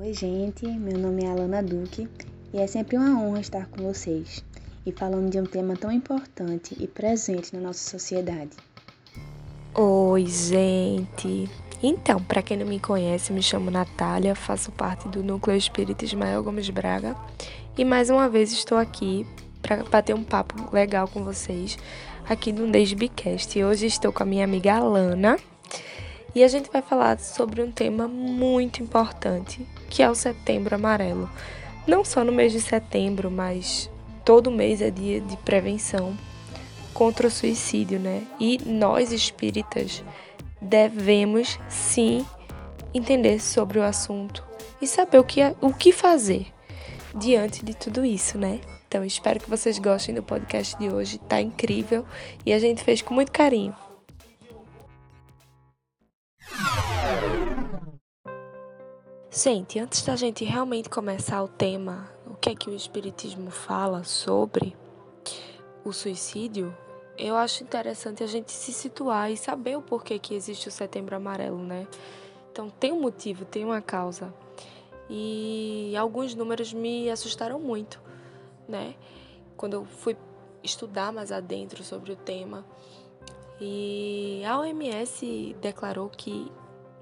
Oi, gente, meu nome é Alana Duque e é sempre uma honra estar com vocês e falando de um tema tão importante e presente na nossa sociedade. Oi, gente! Então, para quem não me conhece, me chamo Natália, faço parte do Núcleo Espírita Ismael Gomes Braga e mais uma vez estou aqui para bater um papo legal com vocês aqui no Desbicast. Hoje estou com a minha amiga Alana e a gente vai falar sobre um tema muito importante, que é o Setembro Amarelo. Não só no mês de setembro, mas todo mês é dia de prevenção contra o suicídio, né? E nós espíritas devemos sim entender sobre o assunto e saber o que, o que fazer diante de tudo isso, né? Então, espero que vocês gostem do podcast de hoje, tá incrível e a gente fez com muito carinho. Gente, antes da gente realmente começar o tema, o que é que o Espiritismo fala sobre o suicídio, eu acho interessante a gente se situar e saber o porquê que existe o Setembro Amarelo, né? Então tem um motivo, tem uma causa. E alguns números me assustaram muito, né? Quando eu fui estudar mais adentro sobre o tema. E a OMS declarou que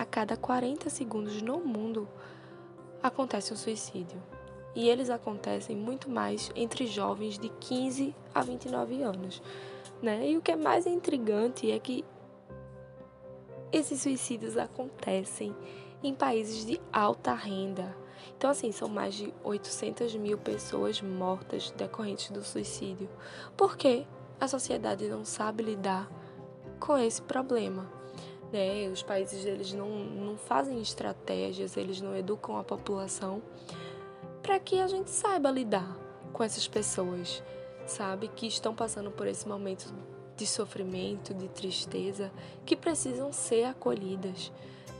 a cada 40 segundos no mundo acontece um suicídio. E eles acontecem muito mais entre jovens de 15 a 29 anos. Né? E o que é mais intrigante é que esses suicídios acontecem em países de alta renda. Então, assim, são mais de 800 mil pessoas mortas decorrentes do suicídio. Porque a sociedade não sabe lidar com esse problema né? Os países eles não, não fazem estratégias, eles não educam a população para que a gente saiba lidar com essas pessoas, sabe, que estão passando por esse momento de sofrimento, de tristeza, que precisam ser acolhidas,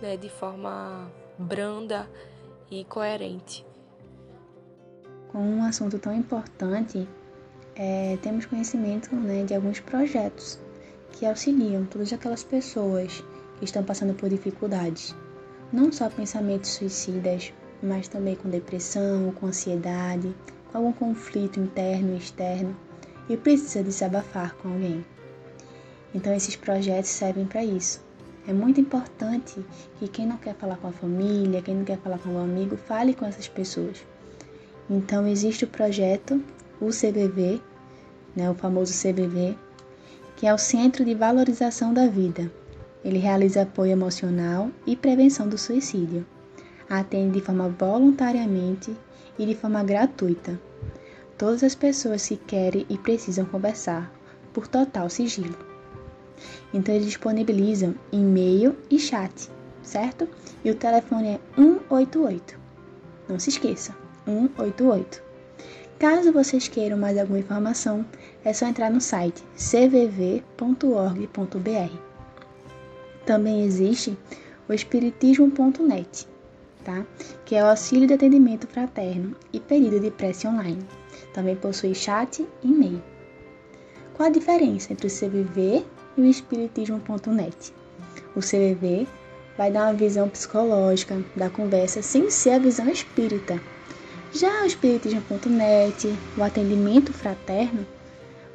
né, de forma branda e coerente. Com um assunto tão importante, é, temos conhecimento né, de alguns projetos que auxiliam todas aquelas pessoas estão passando por dificuldades, não só pensamentos suicidas, mas também com depressão, com ansiedade, com algum conflito interno e externo e precisa desabafar com alguém. Então esses projetos servem para isso. É muito importante que quem não quer falar com a família, quem não quer falar com um amigo, fale com essas pessoas. Então existe o projeto, o CVV, né, o famoso CVV, que é o Centro de Valorização da Vida, ele realiza apoio emocional e prevenção do suicídio. Atende de forma voluntariamente e de forma gratuita todas as pessoas que querem e precisam conversar, por total sigilo. Então eles disponibilizam e-mail e chat, certo? E o telefone é 188. Não se esqueça, 188. Caso vocês queiram mais alguma informação, é só entrar no site cvv.org.br. Também existe o espiritismo.net, tá? Que é o auxílio de atendimento fraterno e pedido de prece online. Também possui chat e e-mail. Qual a diferença entre o CVV e o espiritismo.net? O CVV vai dar uma visão psicológica da conversa sem ser a visão espírita. Já o espiritismo.net, o atendimento fraterno,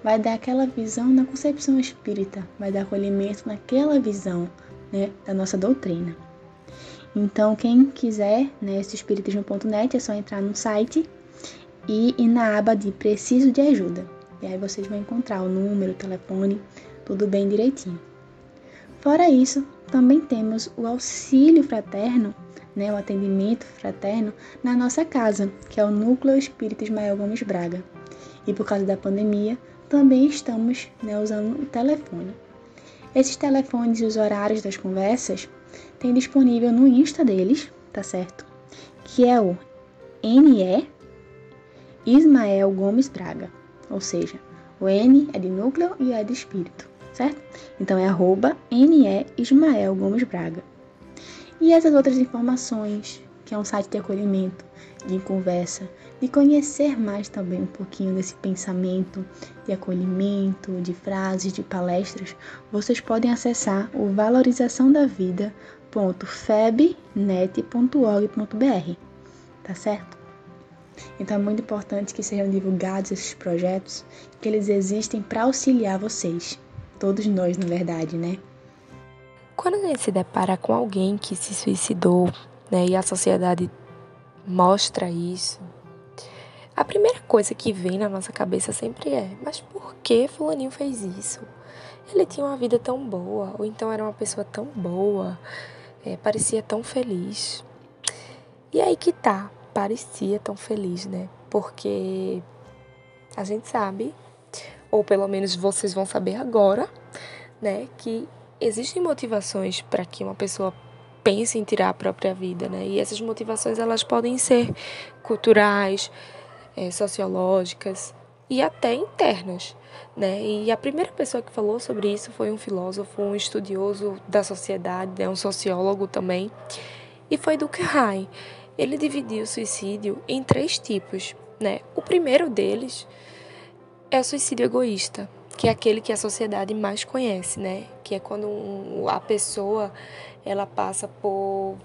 vai dar aquela visão na concepção espírita, vai dar acolhimento naquela visão né, da nossa doutrina. Então, quem quiser, né, espiritismo.net é só entrar no site e ir na aba de preciso de ajuda. E aí vocês vão encontrar o número, o telefone, tudo bem direitinho. Fora isso, também temos o auxílio fraterno, né, o atendimento fraterno na nossa casa, que é o Núcleo Espírita Ismael Gomes Braga. E por causa da pandemia, também estamos né, usando o telefone. Esses telefones e os horários das conversas tem disponível no Insta deles, tá certo? Que é o NE Ismael Gomes Braga. Ou seja, o N é de núcleo e é de espírito, certo? Então é arroba NE Ismael Gomes Braga. E essas outras informações, que é um site de acolhimento, de conversa, de conhecer mais também um pouquinho desse pensamento de acolhimento, de frases, de palestras, vocês podem acessar o valorização da vida.febnet.org.br. tá certo? Então é muito importante que sejam divulgados esses projetos, que eles existem para auxiliar vocês, todos nós, na verdade, né? Quando a gente se depara com alguém que se suicidou, né, e a sociedade mostra isso, a primeira coisa que vem na nossa cabeça sempre é: mas por que Fulaninho fez isso? Ele tinha uma vida tão boa, ou então era uma pessoa tão boa, é, parecia tão feliz. E aí que tá, parecia tão feliz, né? Porque a gente sabe, ou pelo menos vocês vão saber agora, né, que existem motivações para que uma pessoa pense em tirar a própria vida, né? E essas motivações elas podem ser culturais, é, sociológicas e até internas. Né? E a primeira pessoa que falou sobre isso foi um filósofo, um estudioso da sociedade, né? um sociólogo também, e foi Durkheim. Ele dividiu o suicídio em três tipos. Né? O primeiro deles é o suicídio egoísta, que é aquele que a sociedade mais conhece, né? Que é quando a pessoa ela passa por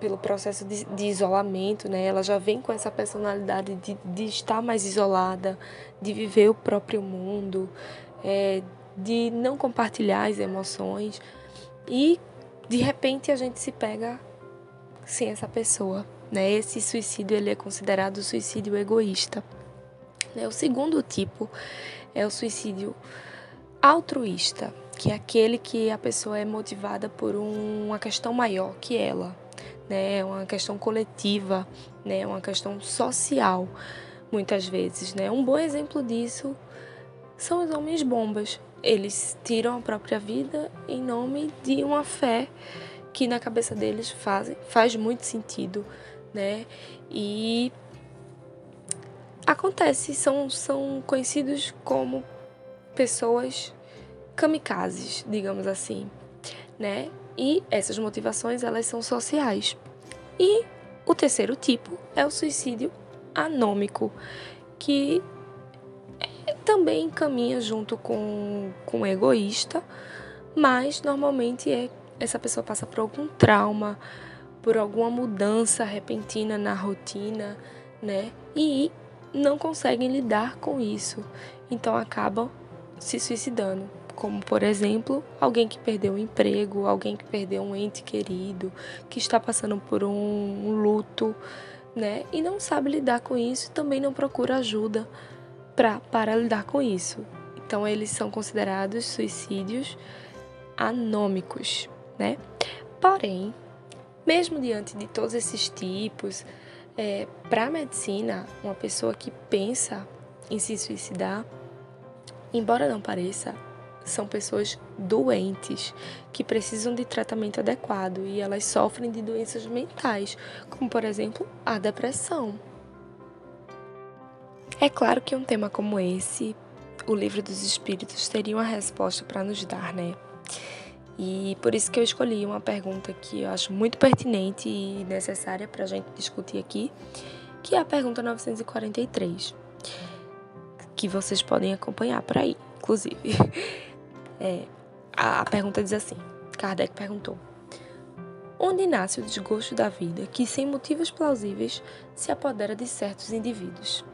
pelo processo de, de, isolamento, né? Ela já vem com essa personalidade de, de estar mais isolada, de viver o próprio mundo, é, de não compartilhar as emoções e de repente a gente se pega sem essa pessoa, né? Esse suicídio ele é considerado suicídio egoísta. Né? O segundo tipo é o suicídio altruísta, que é aquele que a pessoa é motivada por um, uma questão maior que ela, né? Uma questão coletiva, né? Uma questão social, muitas vezes, né? Um bom exemplo disso são os homens bombas. Eles tiram a própria vida em nome de uma fé que na cabeça deles faz, faz muito sentido, né? E acontece, são, são conhecidos como pessoas kamikazes, digamos assim, né? E essas motivações, elas são sociais. E o terceiro tipo é o suicídio anômico, que também caminha junto com, com o egoísta, mas normalmente é essa pessoa passa por algum trauma, por alguma mudança repentina na rotina, né? E não conseguem lidar com isso. Então acabam se suicidando como por exemplo, alguém que perdeu o emprego, alguém que perdeu um ente querido, que está passando por um luto, né? E não sabe lidar com isso, também não procura ajuda pra, para lidar com isso. Então eles são considerados suicídios anômicos, né? Porém, mesmo diante de todos esses tipos, é, para a medicina, uma pessoa que pensa em se suicidar, embora não pareça, são pessoas doentes que precisam de tratamento adequado e elas sofrem de doenças mentais, como por exemplo a depressão. É claro que um tema como esse, o Livro dos Espíritos, teria uma resposta para nos dar, né? E por isso que eu escolhi uma pergunta que eu acho muito pertinente e necessária para a gente discutir aqui, que é a pergunta 943, que vocês podem acompanhar por aí, inclusive. É, a pergunta diz assim: Kardec perguntou. Onde nasce o desgosto da vida que, sem motivos plausíveis, se apodera de certos indivíduos?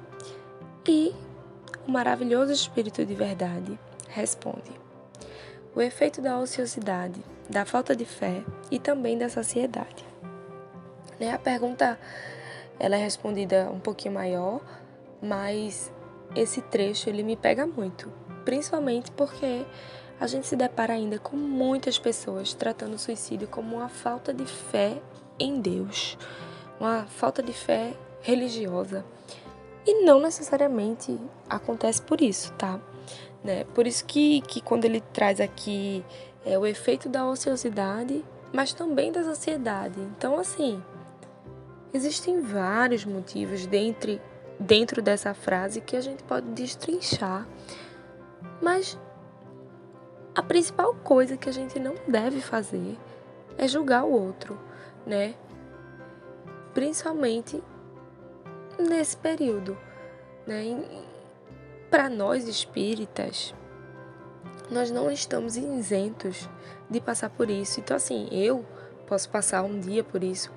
E o maravilhoso Espírito de Verdade responde: O efeito da ociosidade, da falta de fé e também da saciedade. Né? A pergunta ela é respondida um pouquinho maior, mas esse trecho ele me pega muito, principalmente porque a gente se depara ainda com muitas pessoas tratando o suicídio como uma falta de fé em Deus, uma falta de fé religiosa. E não necessariamente acontece por isso, tá? Né? Por isso que, que quando ele traz aqui é, o efeito da ociosidade, mas também da ansiedade. Então, assim, existem vários motivos dentro, dentro dessa frase que a gente pode destrinchar. Mas a principal coisa que a gente não deve fazer é julgar o outro, né? Principalmente nesse período, né? Para nós espíritas, nós não estamos isentos de passar por isso. Então, assim, eu posso passar um dia por isso,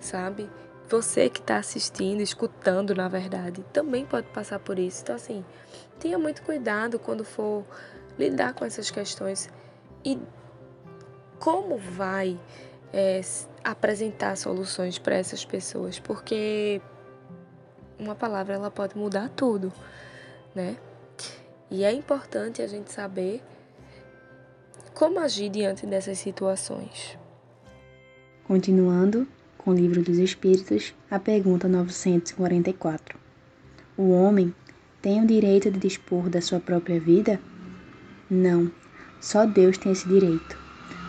sabe? você que está assistindo, escutando, na verdade, também pode passar por isso. Então, assim, tenha muito cuidado quando for lidar com essas questões e como vai é, apresentar soluções para essas pessoas, porque uma palavra ela pode mudar tudo, né? E é importante a gente saber como agir diante dessas situações. Continuando com o Livro dos Espíritos, a pergunta 944. O homem tem o direito de dispor da sua própria vida? Não, só Deus tem esse direito.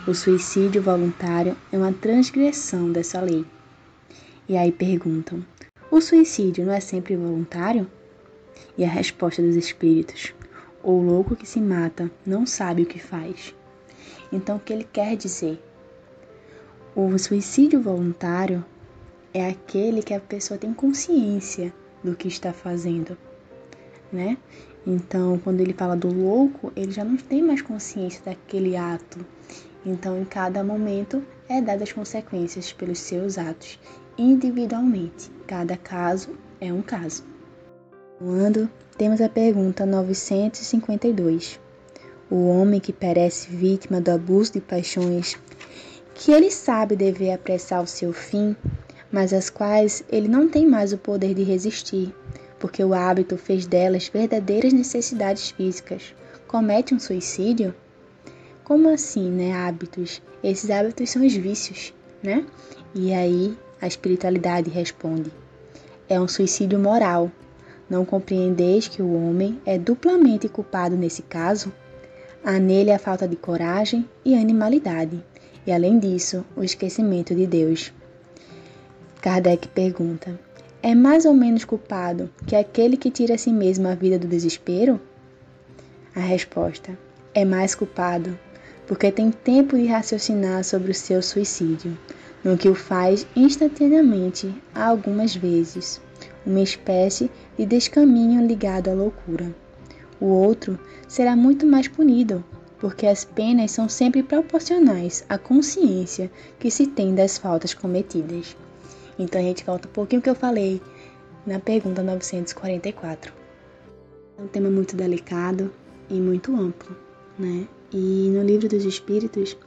O suicídio voluntário é uma transgressão dessa lei. E aí perguntam: o suicídio não é sempre voluntário? E a resposta dos espíritos: o louco que se mata não sabe o que faz. Então, o que ele quer dizer? O suicídio voluntário é aquele que a pessoa tem consciência do que está fazendo, né? Então, quando ele fala do louco, ele já não tem mais consciência daquele ato. Então, em cada momento é dadas as consequências pelos seus atos, individualmente. Cada caso é um caso. Quando temos a pergunta 952. O homem que perece vítima do abuso de paixões que ele sabe dever apressar o seu fim, mas as quais ele não tem mais o poder de resistir, porque o hábito fez delas verdadeiras necessidades físicas. Comete um suicídio? Como assim, né? Hábitos. Esses hábitos são os vícios, né? E aí a espiritualidade responde: é um suicídio moral. Não compreendeis que o homem é duplamente culpado nesse caso? Há nele a falta de coragem e animalidade, e além disso, o esquecimento de Deus. Kardec pergunta: É mais ou menos culpado que aquele que tira a si mesmo a vida do desespero? A resposta: É mais culpado, porque tem tempo de raciocinar sobre o seu suicídio, no que o faz instantaneamente, algumas vezes, uma espécie de descaminho ligado à loucura. O outro será muito mais punido, porque as penas são sempre proporcionais à consciência que se tem das faltas cometidas. Então a gente volta um pouquinho que eu falei na pergunta 944. É um tema muito delicado e muito amplo, né? E no livro dos Espíritos,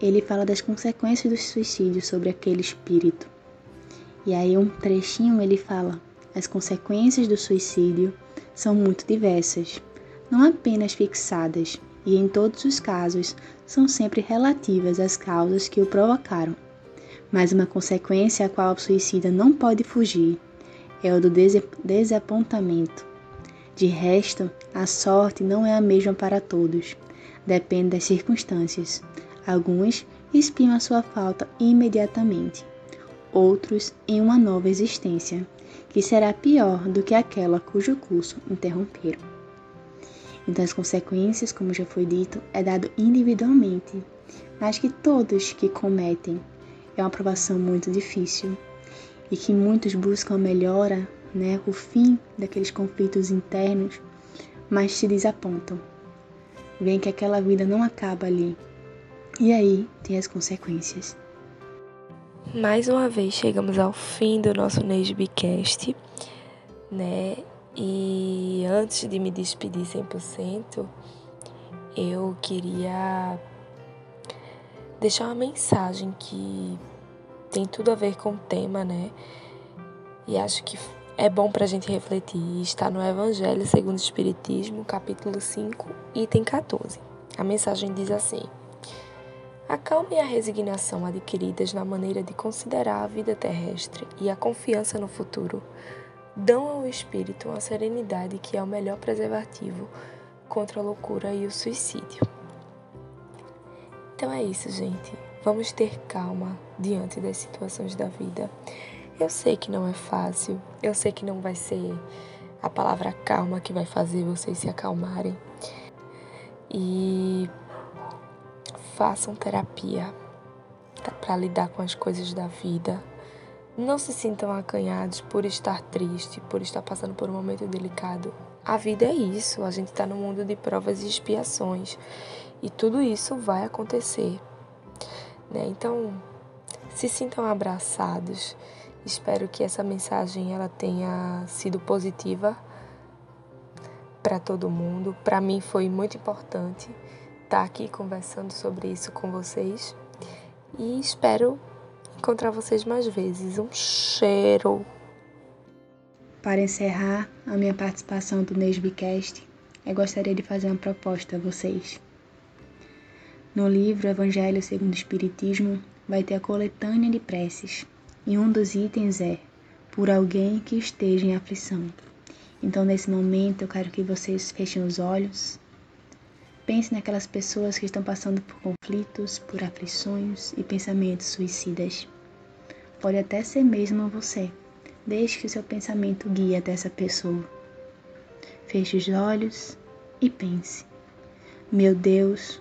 ele fala das consequências do suicídio sobre aquele espírito. E aí um trechinho ele fala: as consequências do suicídio são muito diversas, não apenas fixadas, e em todos os casos são sempre relativas às causas que o provocaram. Mas uma consequência a qual o suicida não pode fugir é o do desapontamento. De resto, a sorte não é a mesma para todos, depende das circunstâncias. Alguns espiam a sua falta imediatamente, outros em uma nova existência, que será pior do que aquela cujo curso interromperam. Então, as consequências, como já foi dito, é dado individualmente, mas que todos que cometem é uma provação muito difícil e que muitos buscam a melhora, né, o fim daqueles conflitos internos, mas se desapontam. Vêem que aquela vida não acaba ali. E aí tem as consequências. Mais uma vez chegamos ao fim do nosso Nesbicast, né? E antes de me despedir 100%, eu queria deixar uma mensagem que tem tudo a ver com o tema, né? E acho que é bom para a gente refletir. Está no Evangelho segundo o Espiritismo, capítulo 5, item 14. A mensagem diz assim: A calma e a resignação adquiridas na maneira de considerar a vida terrestre e a confiança no futuro dão ao espírito uma serenidade que é o melhor preservativo contra a loucura e o suicídio. Então é isso, gente. Vamos ter calma diante das situações da vida. Eu sei que não é fácil, eu sei que não vai ser a palavra calma que vai fazer vocês se acalmarem. E façam terapia tá? para lidar com as coisas da vida, não se sintam acanhados por estar triste, por estar passando por um momento delicado. A vida é isso, a gente está no mundo de provas e expiações e tudo isso vai acontecer. Né? Então, se sintam abraçados, Espero que essa mensagem ela tenha sido positiva para todo mundo. Para mim foi muito importante estar aqui conversando sobre isso com vocês e espero encontrar vocês mais vezes. Um cheiro. Para encerrar a minha participação do Nesbicast, eu gostaria de fazer uma proposta a vocês. No livro Evangelho segundo o Espiritismo, vai ter a coletânea de preces e um dos itens é por alguém que esteja em aflição. Então, nesse momento, eu quero que vocês fechem os olhos. Pense naquelas pessoas que estão passando por conflitos, por aflições e pensamentos suicidas. Pode até ser mesmo você. Deixe que o seu pensamento guie até essa pessoa. Feche os olhos e pense: Meu Deus,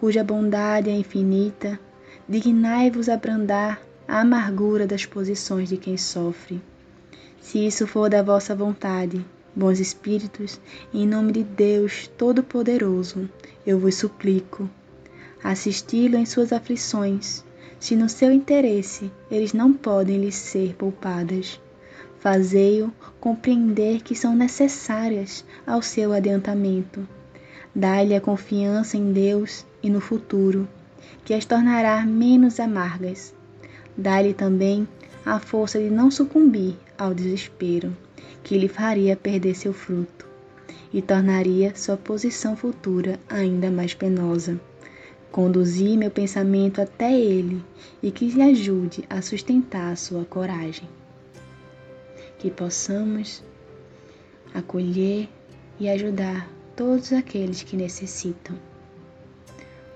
cuja bondade é infinita, dignai-vos abrandar a amargura das posições de quem sofre. Se isso for da vossa vontade, bons espíritos, em nome de Deus Todo-Poderoso, eu vos suplico, assisti-lo em suas aflições, se no seu interesse eles não podem lhe ser poupadas. Fazei-o compreender que são necessárias ao seu adiantamento. Dai-lhe a confiança em Deus e no futuro, que as tornará menos amargas Dá-lhe também a força de não sucumbir ao desespero, que lhe faria perder seu fruto e tornaria sua posição futura ainda mais penosa. Conduzir meu pensamento até ele e que lhe ajude a sustentar sua coragem. Que possamos acolher e ajudar todos aqueles que necessitam.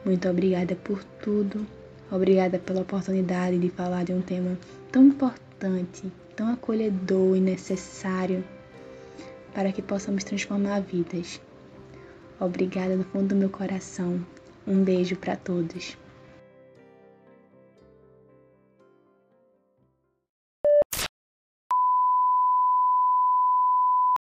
Muito obrigada por tudo Obrigada pela oportunidade de falar de um tema tão importante, tão acolhedor e necessário para que possamos transformar vidas. Obrigada no fundo do meu coração. Um beijo para todos.